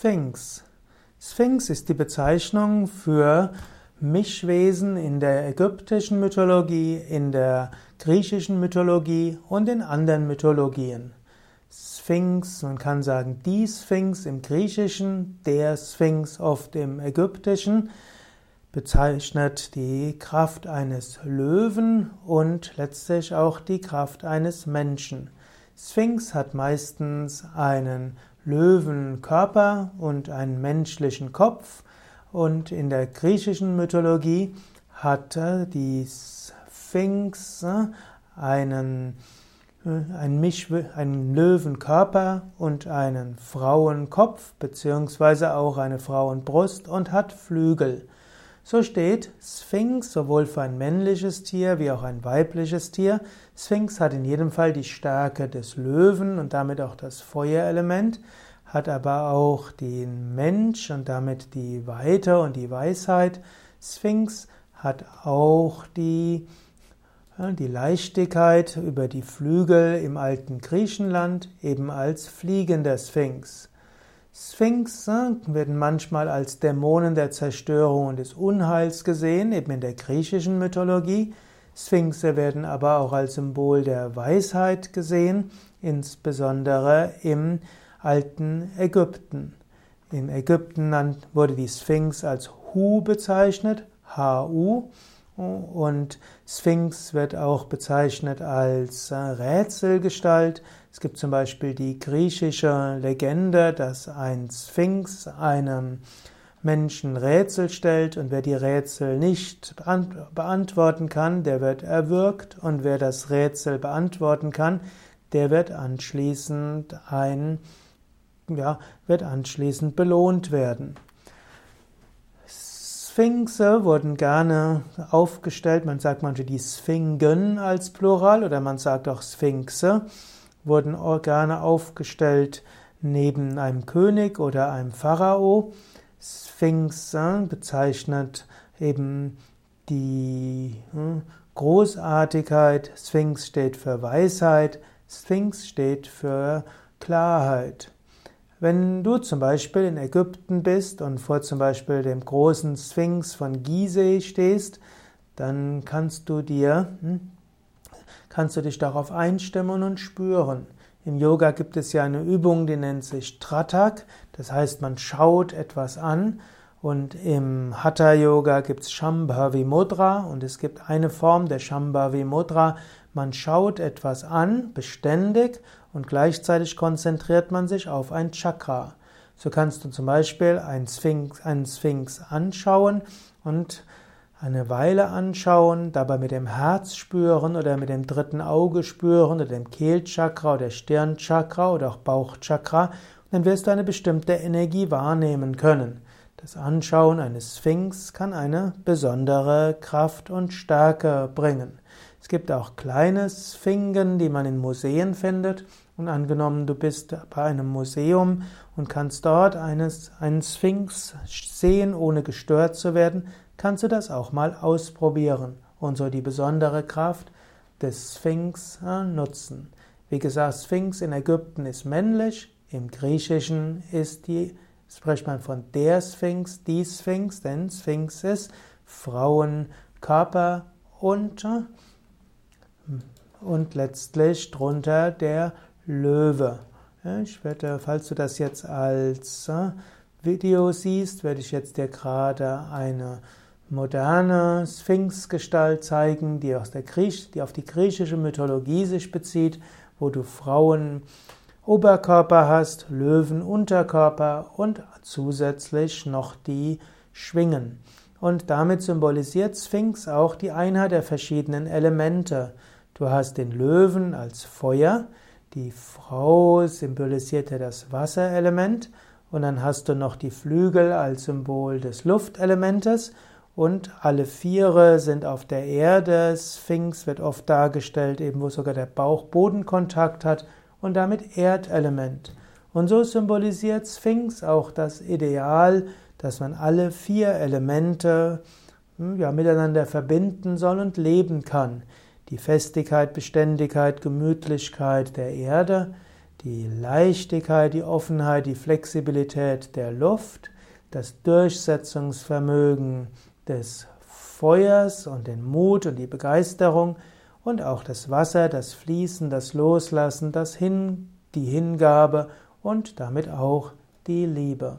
Sphinx. Sphinx ist die Bezeichnung für Mischwesen in der ägyptischen Mythologie, in der griechischen Mythologie und in anderen Mythologien. Sphinx, man kann sagen die Sphinx im Griechischen, der Sphinx oft im Ägyptischen, bezeichnet die Kraft eines Löwen und letztlich auch die Kraft eines Menschen. Sphinx hat meistens einen Löwenkörper und einen menschlichen Kopf. Und in der griechischen Mythologie hatte die Sphinx einen, einen, Misch, einen Löwenkörper und einen Frauenkopf, beziehungsweise auch eine Frauenbrust und hat Flügel. So steht Sphinx sowohl für ein männliches Tier wie auch ein weibliches Tier. Sphinx hat in jedem Fall die Stärke des Löwen und damit auch das Feuerelement, hat aber auch den Mensch und damit die Weite und die Weisheit. Sphinx hat auch die, die Leichtigkeit über die Flügel im alten Griechenland, eben als fliegender Sphinx. Sphinx werden manchmal als Dämonen der Zerstörung und des Unheils gesehen, eben in der griechischen Mythologie. Sphinxe werden aber auch als Symbol der Weisheit gesehen, insbesondere im alten Ägypten. Im Ägypten wurde die Sphinx als Hu bezeichnet, Hu, und Sphinx wird auch bezeichnet als Rätselgestalt. Es gibt zum Beispiel die griechische Legende, dass ein Sphinx einem Menschen Rätsel stellt und wer die Rätsel nicht beantworten kann, der wird erwürgt und wer das Rätsel beantworten kann, der wird anschließend ein, ja, wird anschließend belohnt werden. Sphinxe wurden gerne aufgestellt, man sagt manche die Sphingen als Plural oder man sagt auch Sphinxe wurden Organe aufgestellt neben einem König oder einem Pharao. Sphinx äh, bezeichnet eben die hm, Großartigkeit. Sphinx steht für Weisheit. Sphinx steht für Klarheit. Wenn du zum Beispiel in Ägypten bist und vor zum Beispiel dem großen Sphinx von Gizeh stehst, dann kannst du dir hm, kannst du dich darauf einstimmen und spüren. Im Yoga gibt es ja eine Übung, die nennt sich Tratak, das heißt, man schaut etwas an. Und im Hatha Yoga gibt es Shambhavi Mudra und es gibt eine Form der Shambhavi Mudra. Man schaut etwas an, beständig, und gleichzeitig konzentriert man sich auf ein Chakra. So kannst du zum Beispiel einen Sphinx, einen Sphinx anschauen und eine Weile anschauen, dabei mit dem Herz spüren oder mit dem dritten Auge spüren oder dem Kehlchakra oder Stirnchakra oder auch Bauchchakra und dann wirst du eine bestimmte Energie wahrnehmen können. Das Anschauen eines Sphinx kann eine besondere Kraft und Stärke bringen. Es gibt auch kleine Sphingen, die man in Museen findet. Und angenommen, du bist bei einem Museum und kannst dort eines, einen Sphinx sehen, ohne gestört zu werden, kannst du das auch mal ausprobieren und so die besondere Kraft des Sphinx äh, nutzen. Wie gesagt, Sphinx in Ägypten ist männlich, im Griechischen ist die, spricht man von der Sphinx, die Sphinx, denn Sphinx ist Frauenkörper und, äh, und letztlich drunter der Löwe. Ich werde, falls du das jetzt als äh, Video siehst, werde ich jetzt dir gerade eine moderne Sphinxgestalt zeigen, die, aus der Griech, die auf die griechische Mythologie sich bezieht, wo du Frauen Oberkörper hast, Löwen Unterkörper und zusätzlich noch die Schwingen. Und damit symbolisiert Sphinx auch die Einheit der verschiedenen Elemente. Du hast den Löwen als Feuer, die Frau symbolisiert ja das Wasserelement und dann hast du noch die Flügel als Symbol des Luftelementes und alle Viere sind auf der Erde. Sphinx wird oft dargestellt, eben wo sogar der Bauch Bodenkontakt hat und damit Erdelement. Und so symbolisiert Sphinx auch das Ideal, dass man alle vier Elemente hm, ja, miteinander verbinden soll und leben kann. Die Festigkeit, Beständigkeit, Gemütlichkeit der Erde, die Leichtigkeit, die Offenheit, die Flexibilität der Luft, das Durchsetzungsvermögen des Feuers und den Mut und die Begeisterung und auch das Wasser, das Fließen, das Loslassen, das Hin, die Hingabe und damit auch die Liebe.